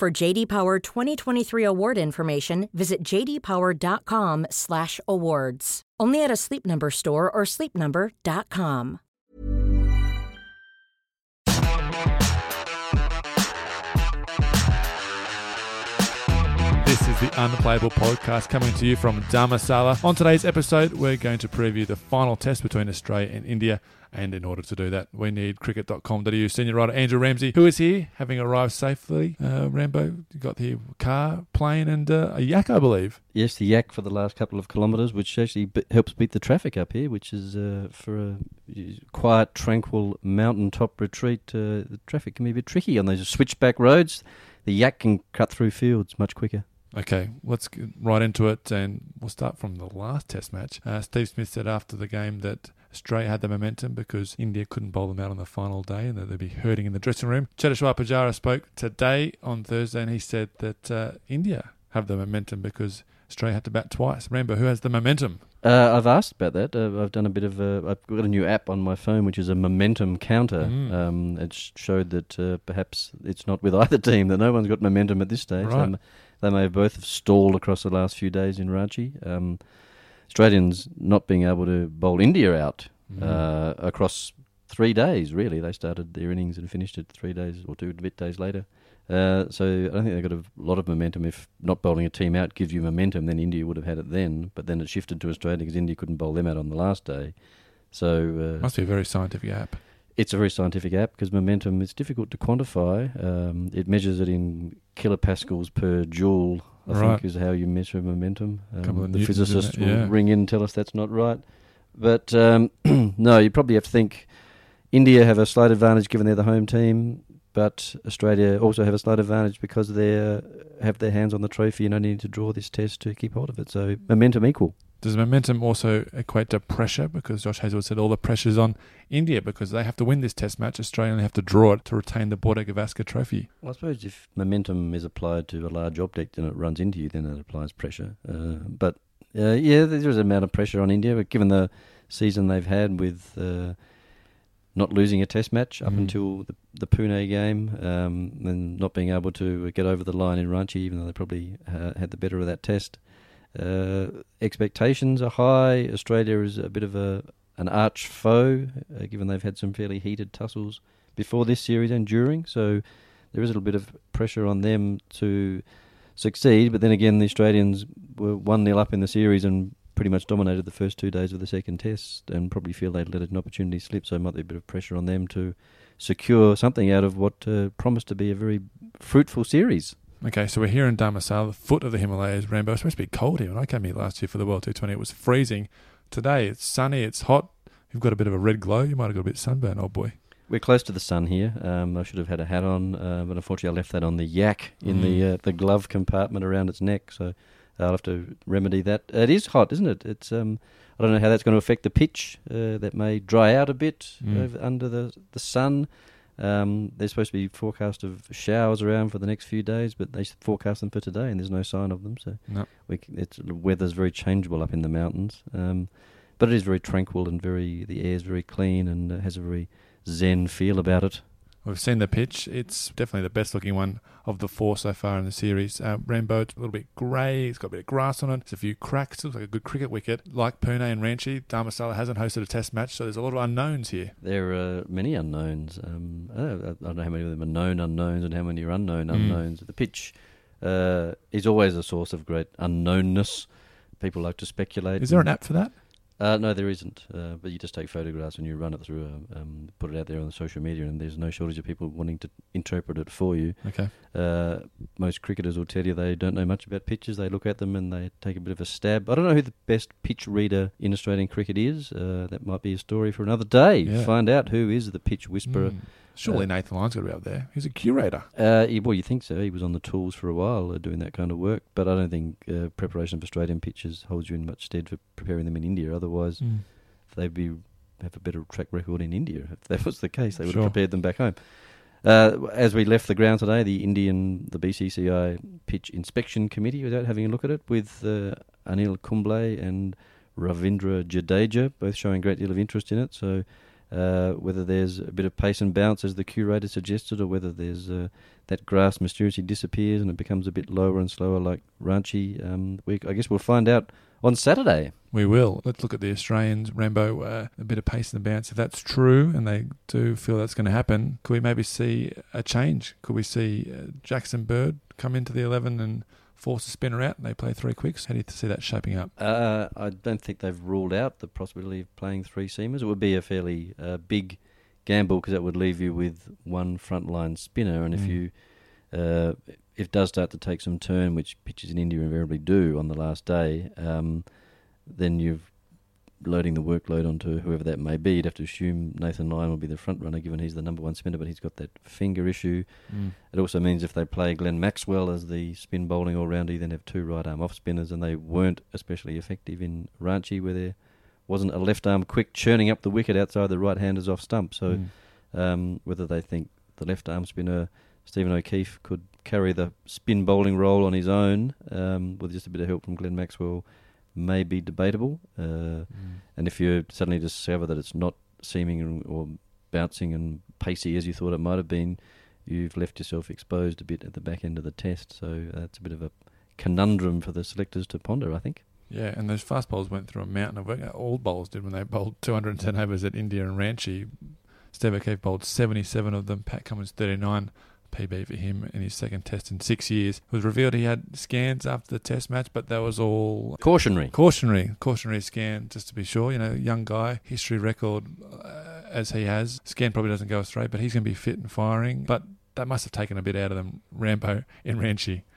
For JD Power 2023 award information, visit jdpower.com/awards. Only at a Sleep Number store or sleepnumber.com. This is the Unplayable Podcast coming to you from Dharamsala. On today's episode, we're going to preview the final test between Australia and India. And in order to do that, we need cricket.com.au senior writer Andrew Ramsey, who is here, having arrived safely. Uh, Rambo, you got the car, plane, and uh, a yak, I believe. Yes, the yak for the last couple of kilometres, which actually b- helps beat the traffic up here, which is uh, for a quiet, tranquil mountaintop retreat. Uh, the traffic can be a bit tricky on those switchback roads. The yak can cut through fields much quicker. Okay, let's get right into it, and we'll start from the last Test match. Uh, Steve Smith said after the game that Australia had the momentum because India couldn't bowl them out on the final day, and that they'd be hurting in the dressing room. Cheteshwar Pujara spoke today on Thursday, and he said that uh, India have the momentum because Australia had to bat twice. Rambo, who has the momentum? Uh, I've asked about that. Uh, I've done a bit of a. I've got a new app on my phone, which is a momentum counter. Mm. Um, it showed that uh, perhaps it's not with either team that no one's got momentum at this stage. Right. Um, they may have both have stalled across the last few days in Ranchi. Um, Australians not being able to bowl India out Mm. uh, across three days. Really, they started their innings and finished it three days or two bit days later. Uh, so I don't think they've got a lot of momentum. If not bowling a team out gives you momentum, then India would have had it then. But then it shifted to Australia because India couldn't bowl them out on the last day. So uh, Must be a very scientific app. It's a very scientific app because momentum is difficult to quantify. Um, it measures it in kilopascals per joule. I Right. think is how you measure momentum. Um, the newtons in physicist will yeah. ring in and tell us that's not right. But um, no, you probably have to think India have a slight advantage given they're the home team, but Australia also have a slight advantage because they have their hands on the trophy and only need to draw this test to keep hold of it. So momentum equal. Does momentum also equate to pressure? Because Josh Hazlewood said all the pressure's on India because they have to win this Test match. Australia only have to draw it to retain the Border Gavaskar Trophy. Well, I suppose if momentum is applied to a large object and it runs into you, then it applies pressure. Uh, but uh, yeah, there is an amount of pressure on India, but given the season they've had with uh, not losing a test match up Mm. until the, the Pune game um, and not being able to get over the line in Ranchi, even though they probably uh, had the better of that test. Uh, expectations are high. Australia is a bit of a an arch foe, uh, given they've had some fairly heated tussles before this series and during. So there is a little bit of pressure on them to succeed. But then again, the Australians were 1 0 up in the series and pretty much dominated the first two days of the second test and probably feel they'd let an opportunity slip. So might be a bit of pressure on them to secure something out of what uh, promised to be a very fruitful series. Okay, so we're here in Dharamsala, the foot of the Himalayas. Rambo, it's supposed to be cold here. When I came here last year for the World T20, it was freezing. Today, it's sunny, it's hot. You've got a bit of a red glow. You might have got a bit sunburn, old boy. We're close to the sun here. Um, I should have had a hat on, uh, but unfortunately, I left that on the yak in Mm. the uh, the glove compartment around its neck. So I'll have to remedy that. It is hot, isn't it? It's um, I don't know how that's going to affect the pitch. Uh, that may dry out a bit Mm. over, under the the sun. Um, there's supposed to be forecast of showers around for the next few days, but they forecast them for today, and there's no sign of them. So No. we, c- it's, the weather's very changeable up in the mountains. Um, but it is very tranquil and very the air's very clean and uh, has a very zen feel about it. We've seen the pitch. It's definitely the best looking one of the four so far in the series. Uh, Rambo, it's a little bit grey. It's got a bit of grass on it. There's a few cracks. looks like a good cricket wicket. Like Pune and Ranchi, Dharamsala hasn't hosted a test match, so there's a lot of unknowns here. There are many unknowns. Um, I, don't, I don't know how many of them are known unknowns and how many are unknown Mm. unknowns. The pitch uh, is always a source of great unknownness. People like to speculate. Is there an app for that? Uh, no, there isn't. Uh, but you just take photographs and you run it through, um, um, put it out there on the social media, and there's no shortage of people wanting to interpret it for you. Okay. Uh, most cricketers will tell you they don't know much about pitches. They look at them and they take a bit of a stab. I don't know who the best pitch reader in Australian cricket is. Uh, that might be a story for another day. Yeah. Find out who is the pitch whisperer Mm. Surely Uh, Nathan Lyon's got to be up there. He's a curator. Uh, he- well, you think so? He was on the tools for a while uh, doing that kind of work, but I don't think uh, preparation for Australian pitches holds you in much stead for preparing them in India. Otherwise, they'd be have a better track record in India. If that was the case, they would Sure. have prepared them back home. Uh, as we left the ground today, the Indian, the BCCI pitch inspection committee was out having a look at it with uh, Anil Kumble and Ravindra Jadeja, both showing a great deal of interest in it. So, uh, whether there's a bit of pace and bounce, as the curator suggested, or whether there's uh, that grass mysteriously disappears and it becomes a bit lower and slower like Ranchi, um, we, I guess we'll find out on Saturday. We will. Let's look at the Australians. Rambo, uh, a bit of pace and bounce. If that's true, and they do feel that's going to happen, could we maybe see a change? Could we see uh, Jackson Bird come into the 11 and force a spinner out and they play three quicks? How do you see that shaping up? Uh, I don't think they've ruled out the possibility of playing three seamers. It would be a fairly uh, big gamble because that would leave you with one frontline spinner, and if Mm. you uh, if it does start to take some turn, which pitches in India invariably do on the last day, um, then you're loading the workload onto whoever that may be. You'd have to assume Nathan Lyon will be the front runner, given he's the number one spinner, but he's got that finger issue. It also means if they play Glenn Maxwell as the spin bowling all rounder, you then have two right arm off spinners, and they weren't especially effective in Ranchi, where there wasn't a left arm quick churning up the wicket outside the right handers off stump. So Mm. um, whether they think the left arm spinner Stephen O'Keefe could carry the spin bowling role on his own um, with just a bit of help from Glenn Maxwell may be debatable. Uh, Mm. and if you suddenly discover that it's not seeming or bouncing and pacey as you thought it might have been, you've left yourself exposed a bit at the back end of the test. So that's a bit of a conundrum for the selectors to ponder, I think. Yeah, and those fast bowlers went through a mountain of work. All bowlers did when they bowled 210 overs at India and Ranchi. Steve O'Keefe bowled 77 of them. Pat Cummins 39. PB for him in his second test in six years. It was revealed he had scans after the test match, but that was all Cautionary. cautionary, cautionary scan, just to be sure. You know, young guy, history record uh, as he has. Scan probably doesn't go straight, but he's going to be fit and firing. But that must have taken a bit out of them, Rambo in Ranchi.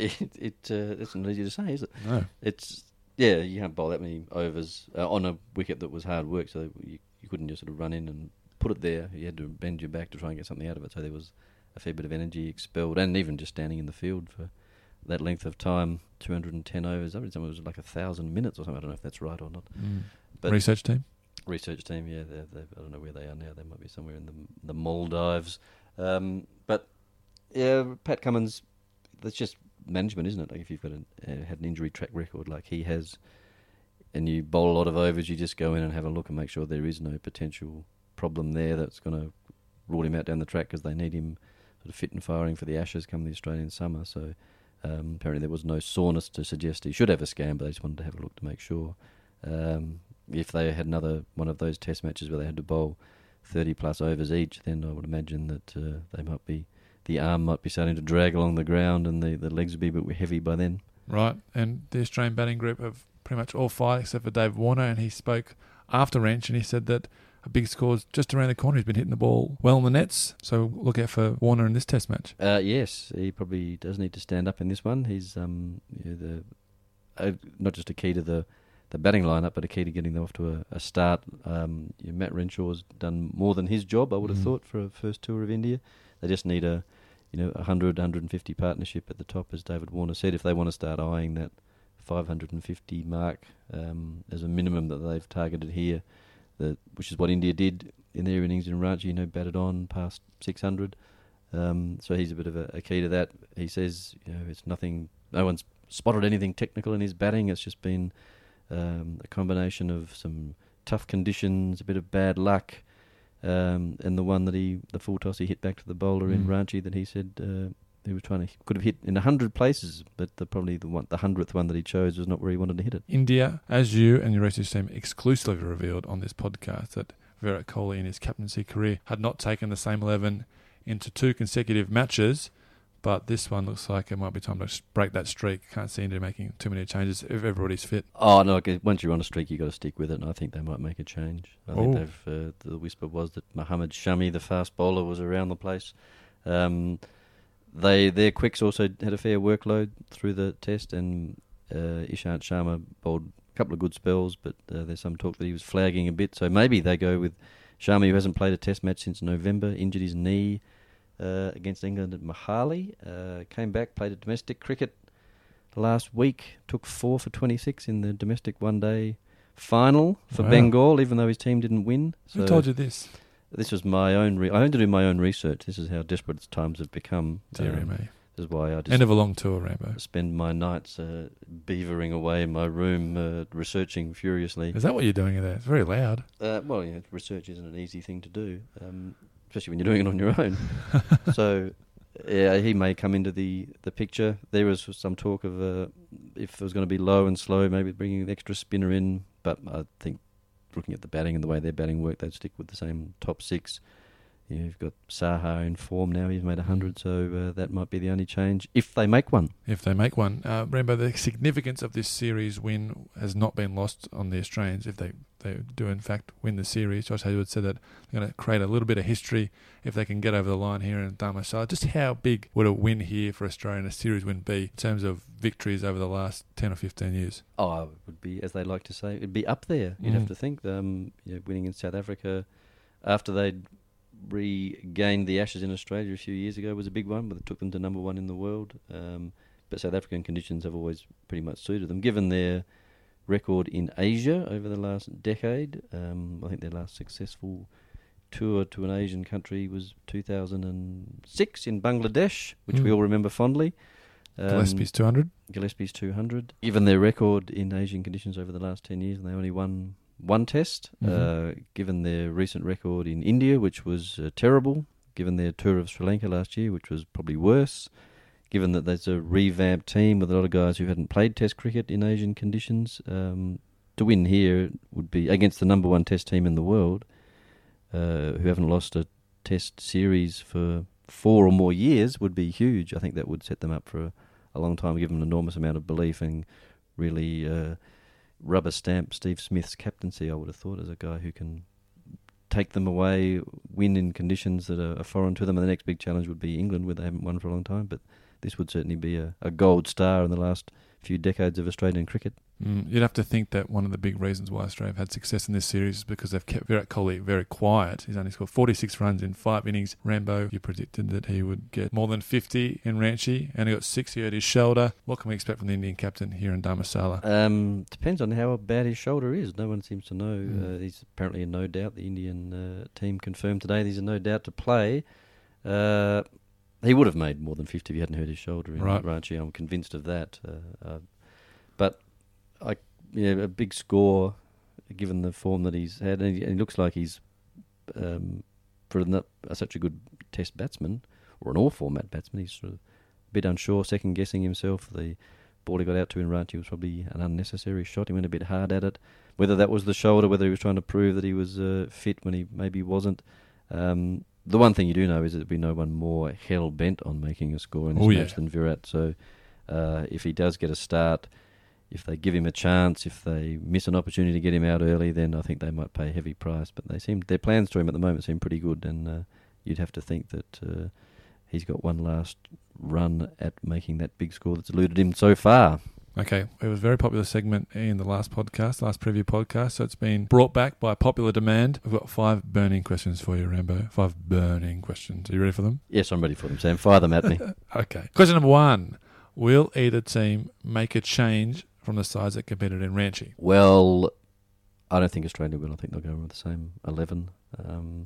It, it uh, it's not easy to say, is it? No. It's yeah, you can't bowl that many overs uh, on a wicket that was hard work, so you, you couldn't just sort of run in and put it there. You had to bend your back to try and get something out of it. So there was a fair bit of energy expelled, and even just standing in the field for that length of time, 210 overs. I something it was like a thousand minutes or something. I don't know if that's right or not. But Research team? research team, yeah, they're, they're, I don't know where they are now. They might be somewhere in the the Maldives. Um, but yeah, Pat Cummins, that's just management, isn't it? Like if you've got a, uh, had an injury track record like he has, and you bowl a lot of overs, you just go in and have a look and make sure there is no potential problem there that's going to rule him out down the track because they need him sort of fit and firing for the Ashes come the Australian summer. So um, apparently there was no soreness to suggest he should have a scan, but they just wanted to have a look to make sure. Um, if they had another one of those test matches where they had to bowl 30 plus overs each, then I would imagine that uh, they might be the arm might be starting to drag along the ground and the, the legs would be a bit heavy by then. Right. And the Australian batting group have pretty much all fired except for Dave Warner, and he spoke after Ranch and he said that a big score's just around the corner. He's been hitting the ball well in the nets, so look out for Warner in this test match. Uh, yes, he probably does need to stand up in this one. He's um, you know, the uh, not just a key to the, the batting lineup, but a key to getting them off to a, a start. Um, you know, Matt Renshaw's done more than his job, I would have Mhm. thought, for a first tour of India. They just need a you know 100, 150 partnership at the top, as David Warner said, if they want to start eyeing that 550 mark um, as a minimum that they've targeted here, that which is what India did in their innings in Ranchi, you know, batted on past 600. Um, so he's a bit of a, a key to that. He says, you know, it's nothing. No one's spotted anything technical in his batting. It's just been um, a combination of some tough conditions, a bit of bad luck, um, and the one that he, the full toss he hit back to the bowler in Mm. Ranchi that he said uh, he was trying to could have hit in a hundred places, but the, probably the one, the hundredth one that he chose was not where he wanted to hit it. India, as you and your research team exclusively revealed on this podcast, that Virat Kohli in his captaincy career had not taken the same 11 into two consecutive matches. But this one looks like it might be time to break that streak. Can't see India making too many changes if everybody's fit. Oh no! Once you're on a streak, you have got to stick with it, and I think they might make a change. I think Oh. they've. Uh, the whisper was that Mohammed Shami, the fast bowler, was around the place. Um, they their quicks also had a fair workload through the test, and uh, Ishant Sharma bowled a couple of good spells, but uh, there's some talk that he was flagging a bit. So maybe they go with Sharma, who hasn't played a Test match since November, injured his knee uh, against England at Mohali. Uh, came back, played a domestic cricket last week. Took four for 26 in the domestic one-day final for Wow. Bengal, even though his team didn't win. Who told you this? This was my own. Re- I had to do my own research. This is how desperate times have become. Dearie Um, me. This is why I just End of a long tour, Rambo. spend my nights uh, beavering away in my room, uh, researching furiously. Is that what you're doing in there? It's very loud. Uh, well, yeah, research isn't an easy thing to do, um, especially when you're doing it on your own. so, yeah, he may come into the, the picture. There was some talk of uh, if it was going to be low and slow, maybe bringing an extra spinner in. But I think looking at the batting and the way their batting work, they'd stick with the same top six. You've got Saha in form now. He's made 100, so uh, that might be the only change if they make one. If they make one. Uh, Rambo, the significance of this series win has not been lost on the Australians. If they, they do, in fact, win the series, Josh Hayward said that they're going to create a little bit of history if they can get over the line here in Dharamsala. Just how big would a win here for Australia in a series win be in terms of victories over the last 10 or 15 years? Oh, it would be, as they like to say, it'd be up there. You'd Mm. have to think. Um, you know, winning in South Africa after they'd regained the Ashes in Australia a few years ago was a big one, but it took them to number one in the world. Um, but South African conditions have always pretty much suited them, given their record in Asia over the last decade. Um, I think their last successful tour to an Asian country was 2006 in Bangladesh, which we Mm. all remember fondly. Um, Gillespie's 200. Gillespie's 200. Given their record in Asian conditions over the last 10 years, and they only won one test, Mhm. uh, given their recent record in India, which was uh, terrible, given their tour of Sri Lanka last year, which was probably worse, given that there's a revamped team with a lot of guys who hadn't played test cricket in Asian conditions, um, to win here would be against the number one test team in the world, uh, who haven't lost a test series for four or more years, would be huge. I think that would set them up for a, a long time, give them an enormous amount of belief and really uh, rubber stamp Steve Smith's captaincy. I would have thought as a guy who can take them away, win in conditions that are, foreign to them. And the next big challenge would be England, where they haven't won for a long time. But this would certainly be a, a gold star in the last few decades of Australian cricket. Mm, you'd have to think that one of the big reasons why Australia have had success in this series is because they've kept Virat Kohli very quiet. He's only scored 46 runs in five innings. Rambo, you predicted that he would get more than 50 in Ranchi, and he got 60 at his shoulder. What can we expect from the Indian captain here in Dharamsala? Um, depends on how bad his shoulder is. No one seems to know. Mm. Uh, he's apparently in no doubt. The Indian uh, team confirmed today he's in no doubt to play. Uh, he would have made more than 50 if he hadn't hurt his shoulder in Right. Ranchi. I'm convinced of that. Uh, but I, yeah, a big score given the form that he's had, and he, and he looks like he's um, for not, uh, such a good Test batsman or an all-format batsman. He's sort of a bit unsure, second guessing himself. The ball he got out to in Ranchi was probably an unnecessary shot. He went a bit hard at it. Whether that was the shoulder, whether he was trying to prove that he was uh, fit when he maybe wasn't. Um, the one thing you do know is that there'll be no one more hell bent on making a score in this Oh, yeah. match than Virat. So uh, if he does get a start, if they give him a chance, if they miss an opportunity to get him out early, then I think they might pay a heavy price. But they seem their plans to him at the moment seem pretty good, and uh, you'd have to think that uh, he's got one last run at making that big score that's eluded him so far. Okay, it was a very popular segment in the last podcast, last preview podcast, so it's been brought back by popular demand. We've got five burning questions for you, Rambo. Five burning questions. Are you ready for them? Yes, I'm ready for them, Sam. Fire them at me. Okay. Question number one Will either team make a change from the sides that competed in Ranchi? Well, I don't think Australia will. I think they'll go with the same 11. Um,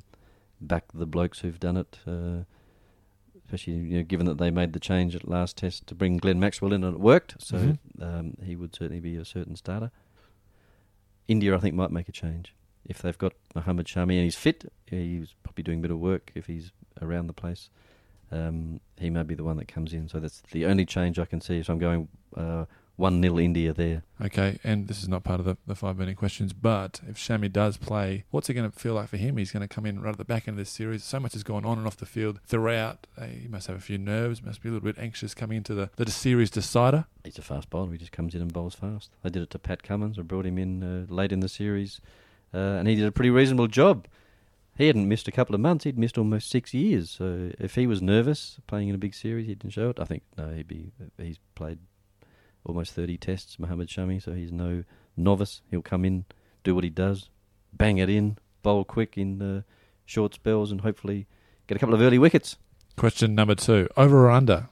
back the blokes who've done it, uh, especially you know, given that they made the change at last test to bring Glenn Maxwell in and it worked, so Mhm. um, he would certainly be a certain starter. India, I think, might make a change. If they've got Mohammad Shami and he's fit, he's probably doing a bit of work if he's around the place. Um, he may be the one that comes in. So that's the only change I can see. So I'm going uh, 1 0 India there. Okay, and this is not part of the, the five burning questions, but if Shami does play, what's it going to feel like for him? He's going to come in right at the back end of this series. So much has gone on and off the field throughout. Uh, he must have a few nerves, must be a little bit anxious coming into the, the series decider. He's a fast bowler. He just comes in and bowls fast. They did it to Pat Cummins. I brought him in uh, late in the series, uh, and he did a pretty reasonable job. He hadn't missed a couple of months. He'd missed almost six years. So if he was nervous playing in a big series, he didn't show it. I think no, he'd be. He's played almost thirty tests, Mohammed Shami. So he's no novice. He'll come in, do what he does, bang it in, bowl quick in uh, short spells and hopefully get a couple of early wickets. Question number two: Over or under?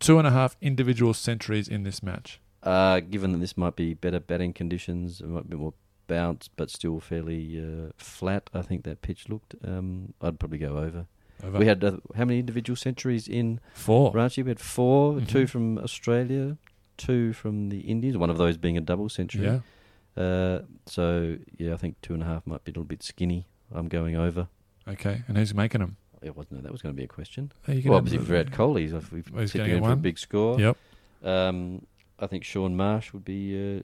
Two and a half individual centuries in this match. Uh, given that this might be better batting conditions, it might be more bounce, but still fairly uh, flat. I think that pitch looked. Um, I'd probably go over. Over. We had uh, how many individual centuries in four. Ranchi? We had 4 Mhm. two from Australia, two from the Indies. One of those being a double century. Yeah. Uh, so yeah, I think two and a half might be a little bit skinny. I'm going over. Okay. And who's making them? It wasn't. That was going to be a question. Well, obviously Virat Kohli's. If we've he's tipped gonna him get in for a big score. Yep. Um, I think Shaun Marsh would be uh,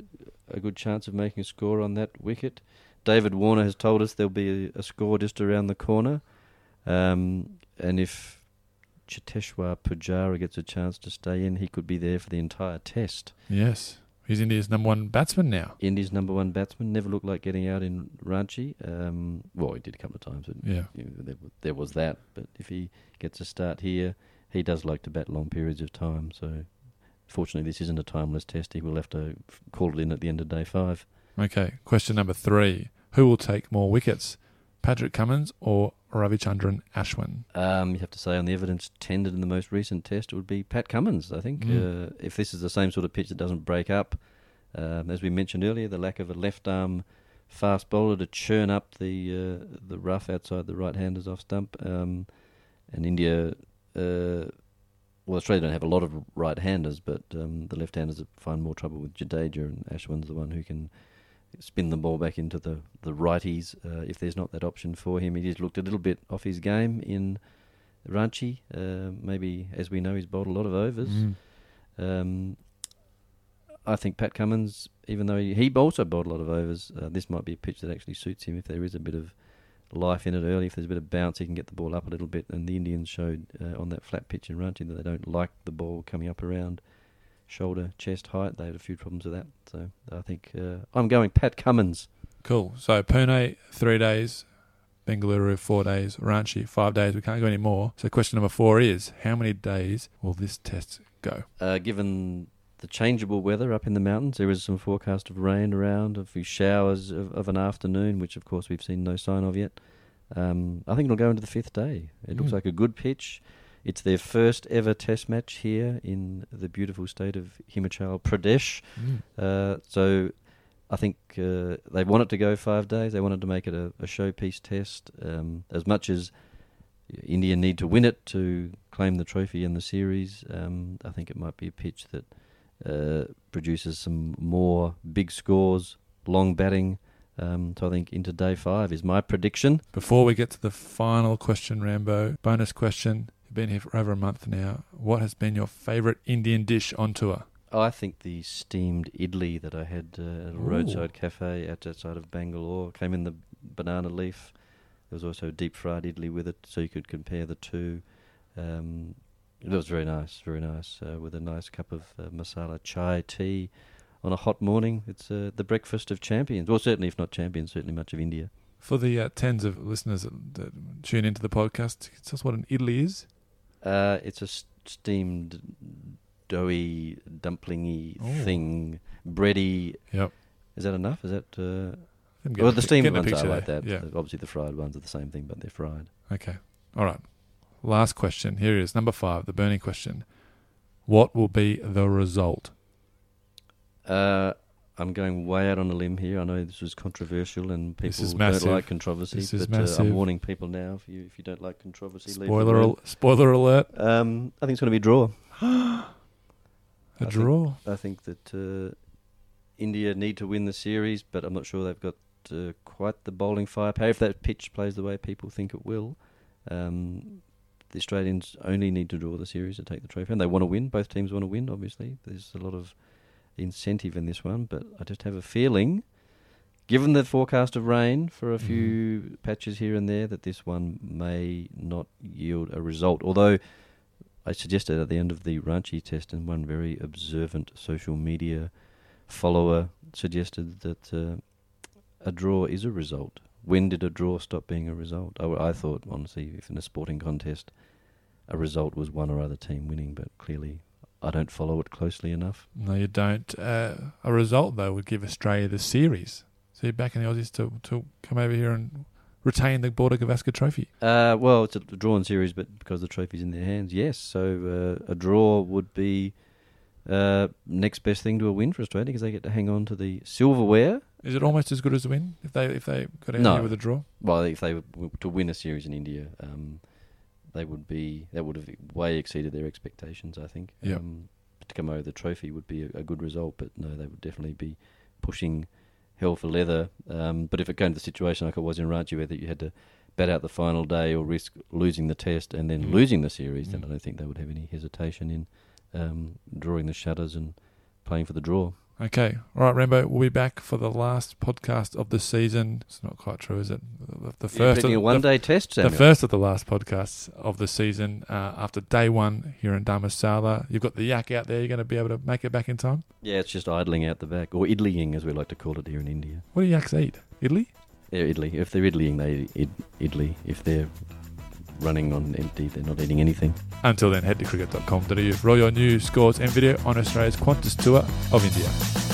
a good chance of making a score on that wicket. David Warner has told us there'll be a, a score just around the corner. Um, and if Cheteshwar Pujara gets a chance to stay in, he could be there for the entire test. Yes. He's India's number one batsman now. India's number one batsman never looked like getting out in Ranchi. Um, well, he did a couple of times, but Yeah. you know, there, there was that. But if he gets a start here, he does like to bat long periods of time. So, fortunately, this isn't a timeless test. He will have to call it in at the end of day five. Okay. Question number three: Who will take more wickets, Patrick Cummins or Ravichandran Ashwin? Um, you have to say on the evidence tendered in the most recent test, it would be Pat Cummins. I think Mm. uh, if this is the same sort of pitch that doesn't break up, um, as we mentioned earlier, the lack of a left arm fast bowler to churn up the uh, the rough outside the right handers off stump, um, and India. Uh, well, Australia don't have a lot of right handers, but um, the left handers find more trouble with Jadeja, and Ashwin's the one who can spin the ball back into the the righties uh, if there's not that option for him. He just looked a little bit off his game in Ranchi. Uh, maybe, as we know, he's bowled a lot of overs. Mm. Um, I think Pat Cummins, even though he, he also bowled a lot of overs, uh, this might be a pitch that actually suits him if there is a bit of life in it early. If there's a bit of bounce, he can get the ball up a little bit. And the Indians showed uh, on that flat pitch in Ranchi that they don't like the ball coming up around shoulder, chest height. They had a few problems with that. So I think uh, I'm going Pat Cummins. Cool. So Pune three days, Bengaluru four days, Ranchi five days. We can't go any more. So question number four is: How many days will this test go? Uh, given the changeable weather up in the mountains, there is some forecast of rain around, a few showers of, of an afternoon, which of course we've seen no sign of yet. Um, I think it'll go into the fifth day. It looks Mm. like a good pitch. It's their first ever Test match here in the beautiful state of Himachal Pradesh. Uh, so I think uh, they wanted to go five days. They wanted to make it a, a showpiece test. Um, as much as India need to win it to claim the trophy in the series, um, I think it might be a pitch that uh, produces some more big scores, long batting. Um, so I think into day five is my prediction. Before we get to the final question, Rambo, bonus question. You've been here for over a month now. What has been your favourite Indian dish on tour? I think the steamed idli that I had uh, at a roadside cafe out- outside of Bangalore came in the banana leaf. There was also deep fried idli with it, so you could compare the two. Um, it was very nice, very nice, uh, with a nice cup of uh, masala chai tea on a hot morning. It's uh, the breakfast of champions. Well, certainly, if not champions, certainly much of India. For the uh, tens of listeners that, that tune into the podcast, tell us what an idli is. Uh, it's a steamed, doughy, dumplingy Oh. thing, bready. Yep. Is that enough? Is that? Uh, well, the steamed ones are like there. that. Yeah. Uh, Obviously, the fried ones are the same thing, but they're fried. Okay. All right. Last question. Here is number five, the burning question. What will be the result? Uh, I'm going way out on a limb here. I know this was controversial and people don't massive. like controversy. This is but Uh, massive. I'm warning people now. If you if you don't like controversy, leave Spoiler, al- spoiler alert. Um, I think it's going to be a draw. A I think- draw. I think that uh, India need to win the series, but I'm not sure they've got uh, quite the bowling firepower. If that pitch plays the way people think it will, um, the Australians only need to draw the series to take the trophy, and they want to win. Both teams want to win. Obviously, there's a lot of incentive in this one, but I just have a feeling, given the forecast of rain for a few patches here and there, that this one may not yield a result. Although I suggested at the end of the Ranchi test, and one very observant social media follower suggested that uh, a draw is a result. When did a draw stop being a result? I, I thought, honestly, if in a sporting contest, a result was one or other team winning, but clearly I don't follow it closely enough. No, you don't. Uh, a result, though, would give Australia the series. So you're backing the Aussies to, to come over here and retain the Border Gavaskar trophy? Uh, well, it's a drawn series, but because the trophy's in their hands, yes. So uh, a draw would be uh, next best thing to a win for Australia because they get to hang on to the silverware. Is it almost as good as a win if they if they got out No. here with a draw? Well, if they were to win a series in India, um, they would be that would have way exceeded their expectations. I think. Um, to come over the trophy would be a, a good result, but no, they would definitely be pushing hell for leather. Um, but if it came to the situation like it was in Ranchi, where that you had to bat out the final day or risk losing the test and then Mm. losing the series, then Mm. I don't think they would have any hesitation in um, drawing the shutters and playing for the draw. Okay, all right, Rambo. We'll be back for the last podcast of the season. It's not quite true, is it? The, first, of, a the- one-day test, the first of the last podcasts of the season. Uh, after day one here in Dharamsala, you've got the yak out there. You're going to be able to make it back in time. yeah, it's just idling out the back, or idlying as we like to call it here in India. What do yaks eat? Idli? They're idly. If they're idlying, they id- idly. If they're running on empty, they're not eating anything. Until then, head to cricket.com.au for all your news, scores, and video on Australia's Qantas tour of India.